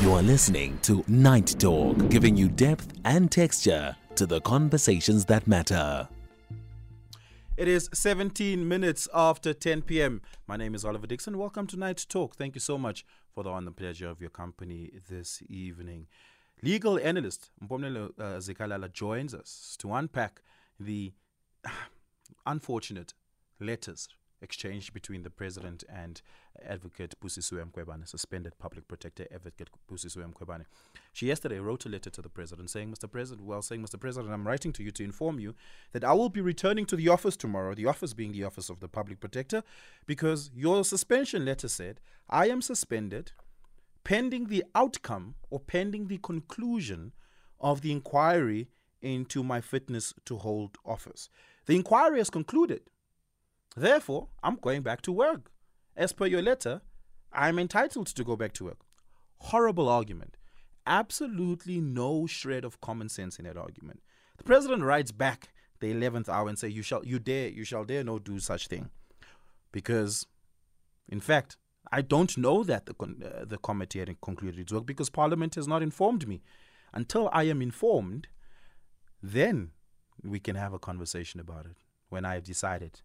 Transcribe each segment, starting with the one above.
You are listening to Night Talk, giving you depth and texture to the conversations that matter. It is 17 minutes after 10 p.m. My name is Oliver Dixon. Welcome to Night Talk. Thank you so much for the honor and pleasure of your company this evening. Legal analyst Mpumelelo uh, Zikalala joins us to unpack the unfortunate letters exchange between the president and advocate Busisiwe Mkhwebane, suspended public protector advocate Busisiwe Mkhwebane. She yesterday wrote a letter to the president saying, Mr. President, well, saying, Mr. President, I'm writing to you to inform you that I will be returning to the office tomorrow, the office being the office of the public protector, because your suspension letter said, I am suspended pending the outcome or pending the conclusion of the inquiry into my fitness to hold office. The inquiry has concluded. Therefore, I'm going back to work. As per your letter, I'm entitled to go back to work. Horrible argument. Absolutely no shred of common sense in that argument. The president writes back the 11th hour and say you shall you dare you shall dare not do such thing because in fact I don't know that the uh, the committee had concluded its work because parliament has not informed me until I am informed then we can have a conversation about it when I have decided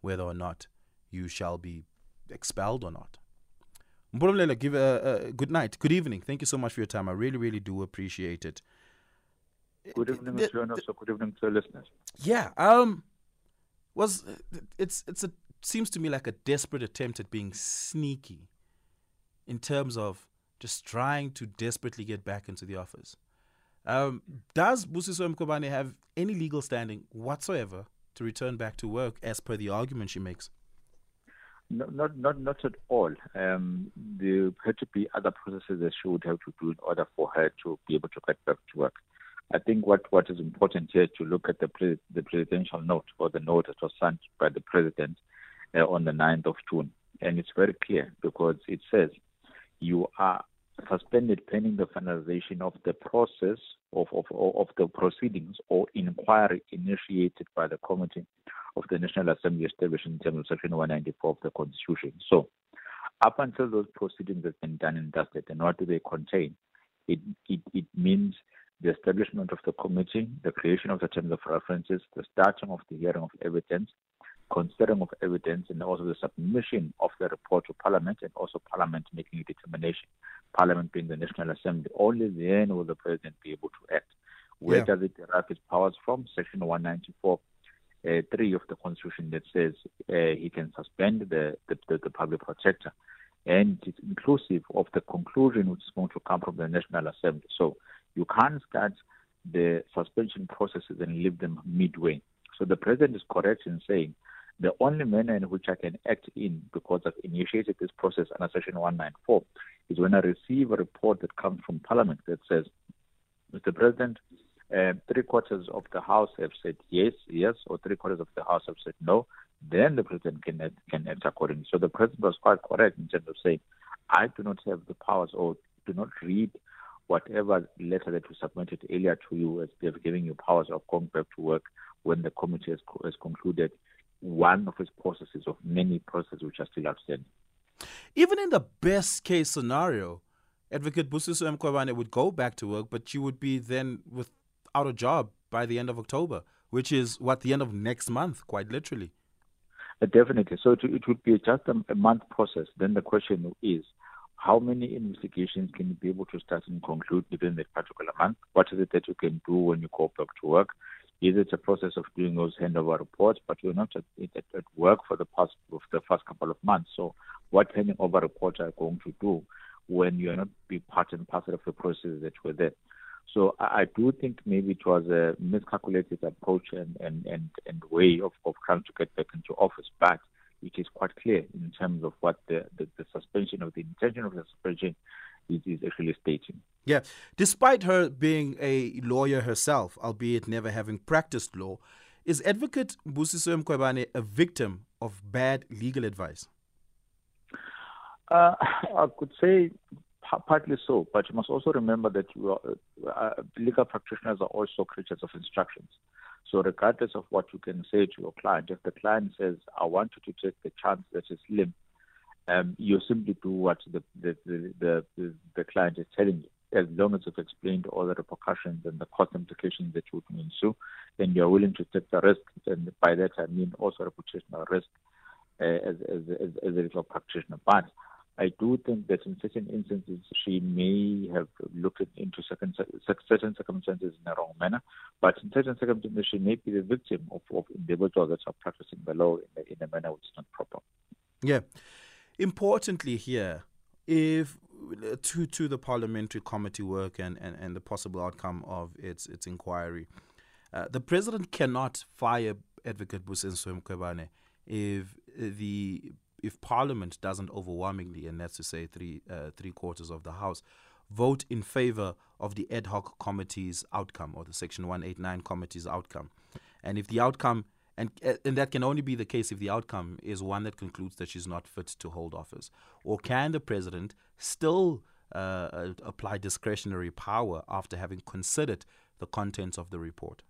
whether or not you shall be expelled or not. Mpumelelo, give a, a good night, good evening. Thank you so much for your time. I really, really do appreciate it. Good evening, Mr. and also good evening to the listeners. Yeah, um, was it's it's a seems to me like a desperate attempt at being sneaky, in terms of just trying to desperately get back into the office. Um, does Busisiwe Mkhwebane have any legal standing whatsoever to return back to work as per the argument she makes? No, not not not at all. Um, there had to be other processes that she would have to do in order for her to be able to get back to work. I think what, what is important here to look at the pre- the presidential note or the note that was sent by the president uh, on the 9th of June, and it's very clear because it says you are suspended pending the finalization of the process of, of, of the proceedings or inquiry initiated by the Committee of the National Assembly established in terms of Section 194 of the Constitution. So, up until those proceedings have been done and dusted, and what do they contain? It, it, it means the establishment of the committee, the creation of the terms of references, the starting of the hearing of evidence, considering of evidence and also the submission of the report to Parliament and also Parliament making a determination. Parliament being the National Assembly, only then will the President be able to act. Where Yeah. does it derive its powers from? Section 194, uh, 3 of the Constitution that says uh, he can suspend the, the, the, the public protector. And it's inclusive of the conclusion which is going to come from the National Assembly. So you can't start the suspension processes and leave them midway. So the president is correct in saying the only manner in which I can act in because I've initiated this process under Section 194 is when I receive a report that comes from Parliament that says, Mr. President, uh, three quarters of the House have said yes, yes, or three quarters of the House have said no. Then the president can act, can act accordingly. So the president was quite correct in terms of saying, I do not have the powers or do not read whatever letter that was submitted earlier to you as they have given you powers of going back to work when the committee has, has concluded one of its processes of many processes which are still outstanding. Even in the best case scenario, Advocate Busisiwe Mkhwebane would go back to work, but you would be then without a job by the end of October, which is what the end of next month, quite literally. Uh, definitely. So it, it would be just a, a month process. Then the question is, how many investigations can you be able to start and conclude within that particular month? What is it that you can do when you go back to work? Is it a process of doing those handover reports, but you're not at, at, at work for the past of the first couple of months? So, what handing over reports are going to do when you're not be part and parcel of the process that were there? So I, I do think maybe it was a miscalculated approach and, and, and, and way of, of trying to get back into office, but it is quite clear in terms of what the, the, the suspension of the intention of the suspension is, is actually stating. Yeah. Despite her being a lawyer herself, albeit never having practiced law, is Advocate Busisiwe Mkhwebane a victim of bad legal advice? Uh, I could say partly so, but you must also remember that you are, uh, legal practitioners are also creatures of instructions. So, regardless of what you can say to your client, if the client says, I want you to take the chance that is slim, um, you simply do what the the, the, the, the client is telling you. As long as you've explained all the repercussions and the cost implications that would ensue, then you're willing to take the risk. And by that I mean also reputational risk uh, as, as, as, as a legal practitioner. But I do think that in certain instances she may have looked into certain, certain circumstances in a wrong manner, but in certain circumstances she may be the victim of, of individuals that are practicing the law in a, in a manner which is not proper. Yeah. Importantly, here, if to to the parliamentary committee work and, and, and the possible outcome of its its inquiry, uh, the president cannot fire Advocate Busisiwe Mkhwebane if the if Parliament doesn't overwhelmingly, and that's to say three uh, three quarters of the House, vote in favour of the ad hoc committee's outcome or the Section 189 committee's outcome, and if the outcome and uh, and that can only be the case if the outcome is one that concludes that she's not fit to hold office, or can the president still uh, uh apply discretionary power after having considered the contents of the report?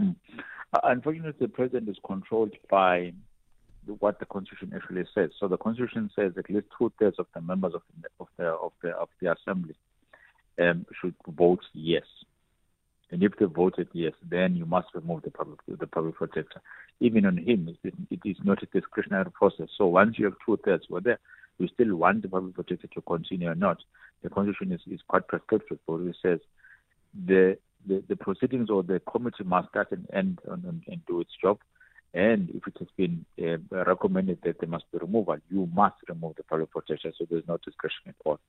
Mm. unfortunately, the president is controlled by what the constitution actually says. So the constitution says at least two thirds of the members of the of the of the, of the assembly um, should vote yes. And if they voted yes, then you must remove the public the public protector. Even on him, it, it is not a discretionary process. So once you have two thirds, whether you still want the public protector to continue or not, the constitution is, is quite prescriptive. But it says the, the the proceedings or the committee must start and end and, and do its job and if it has been uh, recommended that there must be removal, you must remove the public protection. So there's no discretion at all.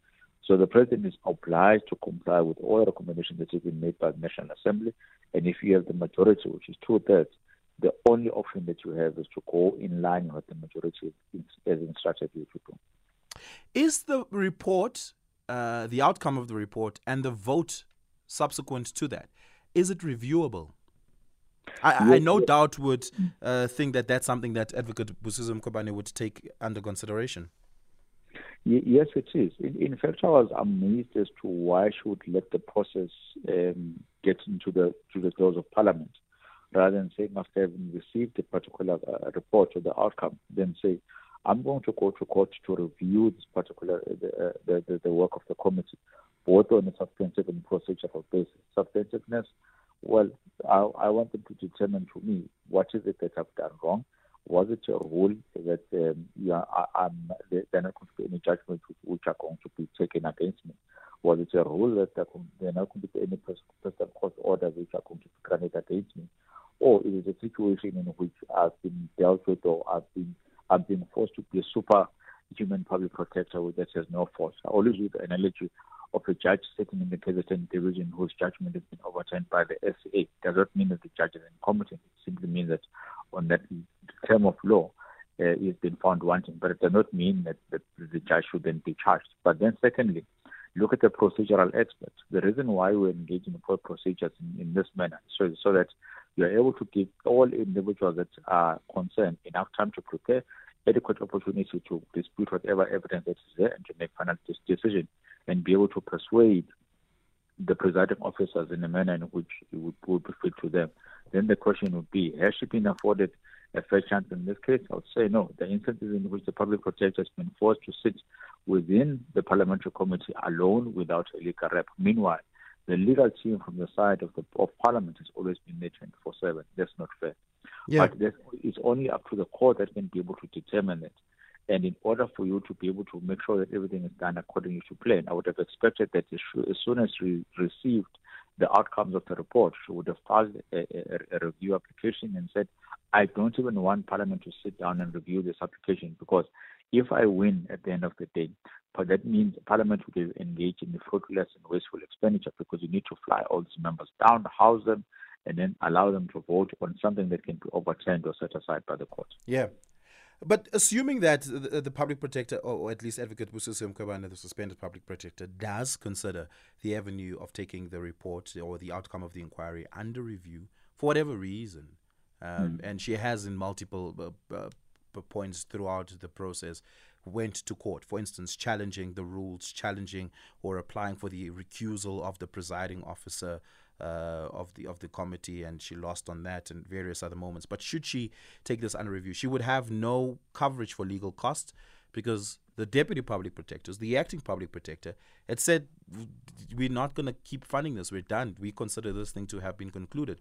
So the president is obliged to comply with all the recommendations that have been made by the National Assembly. And if you have the majority, which is two thirds, the only option that you have is to go in line with the majority as instructed you to do. Is the report, uh, the outcome of the report, and the vote subsequent to that, is it reviewable? I, I no doubt would uh, think that that's something that Advocate Busisiwe Mkhwebane would take under consideration. Yes, it is. In, in, fact, I was amazed as to why she would let the process um, get into the to the doors of Parliament, rather than saying after having received a particular uh, report or the outcome, then say, "I'm going to go to court to review this particular uh, the, uh, the, the, the work of the committee, both on a substantive and procedural basis. Substantiveness well, I, I want them to determine for me what is it that I've done wrong. Was it a rule that um, yeah, I, I'm, there are not going to be any judgments which are going to be taken against me? Was it a rule that there are not going to be any personal court orders which are going to be granted against me? Or is it a situation in which I've been dealt with or I've been I've been forced to be a super human public protector that has no force? I always use the analogy of a judge sitting in the KZN division whose judgment has been overturned by the SA does not mean that the judge is incompetent. It simply means that on that term of law, uh, he has been found wanting. But it does not mean that, the judge should then be charged. But then, secondly, look at the procedural aspect. The reason why we engage in court procedures in, in this manner so, so that you are able to give all individuals that are concerned enough time to prepare, adequate opportunity to dispute whatever evidence that is there and to make final decision and be able to persuade the presiding officers in a manner in which it would, would be fit to them. Then the question would be, has she been afforded a fair chance in this case? I would say no. The instances in which the public protector has been forced to sit within the parliamentary committee alone without a legal rep. Meanwhile, the legal team from the side of the of parliament has always been there 24/7. That's not fair. Yeah. But it's only up to the court that can be able to determine it. And in order for you to be able to make sure that everything is done according to plan, I would have expected that as soon as we received the outcomes of the report, she would have filed a, a, a, review application and said, I don't even want Parliament to sit down and review this application because if I win at the end of the day, that means Parliament will engage in fruitless and wasteful expenditure because you need to fly all these members down, house them, and then allow them to vote on something that can be overturned or set aside by the court. Yeah. But assuming that the, the public protector, or, at least Advocate Busisiwe Mkhwebane, the suspended public protector, does consider the avenue of taking the report or the outcome of the inquiry under review for whatever reason, um, mm. and she has in multiple uh, uh, points throughout the process went to court, for instance, challenging the rules, challenging or applying for the recusal of the presiding officer uh, of the of the committee, and she lost on that and various other moments. But should she take this under review, she would have no coverage for legal costs because the deputy public protectors, the acting public protector, had said, We're not going to keep funding this. We're done. We consider this thing to have been concluded.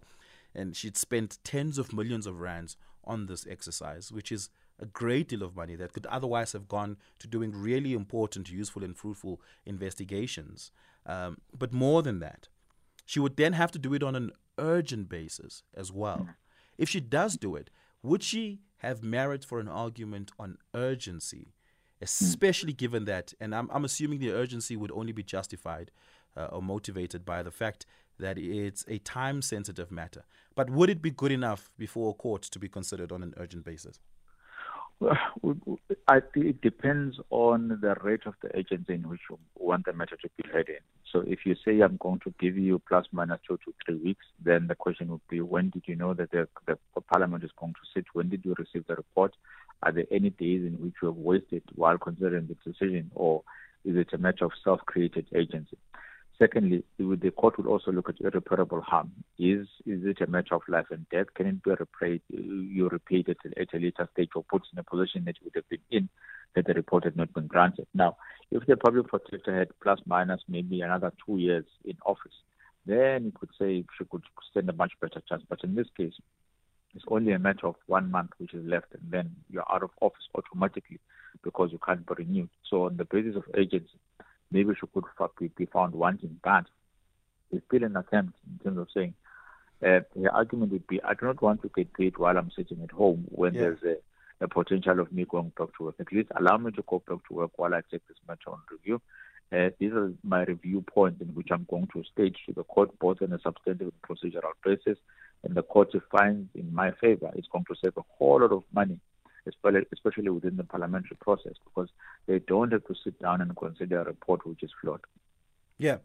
And she'd spent tens of millions of rands on this exercise, which is a great deal of money that could otherwise have gone to doing really important, useful, and fruitful investigations. Um, but more than that, she would then have to do it on an urgent basis as well. If she does do it, would she have merit for an argument on urgency, especially given that, and I'm, I'm assuming the urgency would only be justified uh, or motivated by the fact that it's a time sensitive matter. But would it be good enough before a court to be considered on an urgent basis? I think it depends on the rate of the agency in which you want the matter to be heard in. So if you say I'm going to give you plus minus two to three weeks, then the question would be when did you know that the, the parliament is going to sit? When did you receive the report? Are there any days in which you have wasted while considering the decision, or is it a matter of self-created agency? Secondly, the court will also look at irreparable harm. Is is it a matter of life and death? Can it be repaid? You repeat it at a later stage or put in a position that you would have been in had the report had not been granted. Now, if the public protector had plus minus maybe another two years in office, then you could say she could stand a much better chance. But in this case, it's only a matter of one month which is left, and then you're out of office automatically because you can't be renewed. So, on the basis of agency, maybe she could be found wanting, but it's still an attempt in terms of saying uh, the argument would be I do not want to get paid while I'm sitting at home when yeah. there's a, a, potential of me going back to work. At least allow me to go back to work while I take this matter on review. Uh, these are my review points in which I'm going to state to the court both on a substantive and procedural basis. And the court finds in my favor, it's going to save a whole lot of money especially within the parliamentary process, because they don't have to sit down and consider a report which is flawed. Yeah.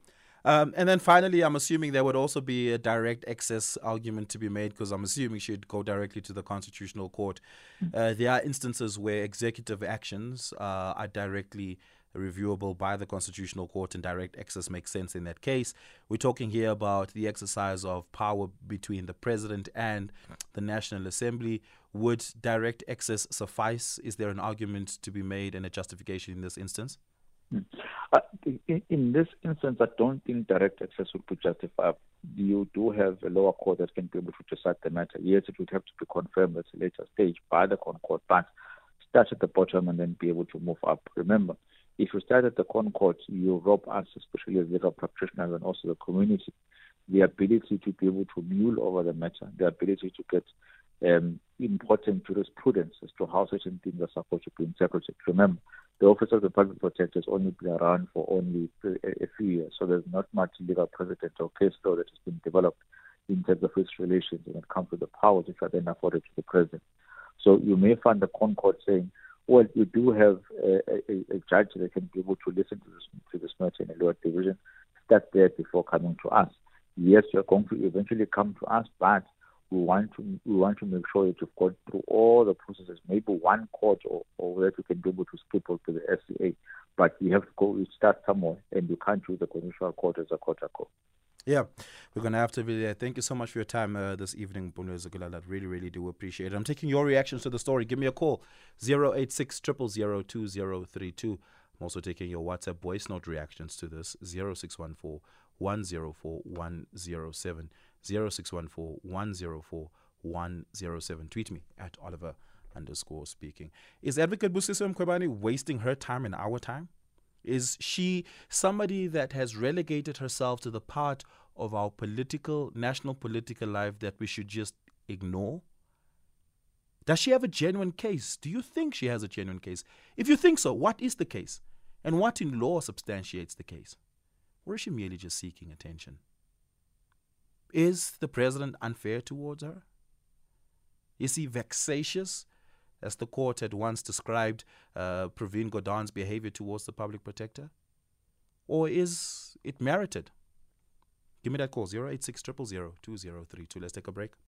Um, and then finally, I'm assuming there would also be a direct access argument to be made because I'm assuming she'd go directly to the Constitutional Court. Hmm. Uh, there are instances where executive actions uh, are directly reviewable by the Constitutional Court and direct access makes sense in that case. We're talking here about the exercise of power between the President and the National Assembly. Would direct access suffice? Is there an argument to be made and a justification in this instance? Uh, in, this instance, I don't think direct access would be justified. You do have a lower court that can be able to decide the matter. Yes, it would have to be confirmed at a later stage by the court, but start at the bottom and then be able to move up. Remember, if you start at the ConCourt, you rob us, especially as legal practitioners and also the community, the ability to be able to mule over the matter, the ability to get um, important jurisprudence as to how certain things are supposed to be interpreted. Remember, the Office of the Public Protector has only been around for only a, a few years, so there's not much legal precedent or case law that has been developed in terms of its relations when it comes to the powers which are then afforded to the President. So you may find the ConCourt saying, well, you do have a, a, a, judge that can be able to listen to this, to this matter in a lower division, start there before coming to us. Yes, you're going to eventually come to us, but we want to we want to make sure that you've gone through all the processes. Maybe one court or, or that you can be able to skip over to the SCA, but you have to go you start somewhere, and you can't use the constitutional court as a court of court. Yeah, we're going to have to be there. Thank you so much for your time uh, this evening, Bundo I really, really do appreciate it. I'm taking your reactions to the story. Give me a call, 086 I'm also taking your WhatsApp voice note reactions to this, 0614 104 107. 0614 104 107. Tweet me at Oliver underscore speaking. Is Advocate Busisiwe Mkhwebane wasting her time and our time? Is she somebody that has relegated herself to the part of our political, national political life that we should just ignore? Does she have a genuine case? Do you think she has a genuine case? If you think so, what is the case? And what in law substantiates the case? Or is she merely just seeking attention? Is the president unfair towards her? Is he vexatious? As the court had once described uh, Pravin Gordhan's behavior towards the public protector? Or is it merited? Give me that call, 086 Let's take a break.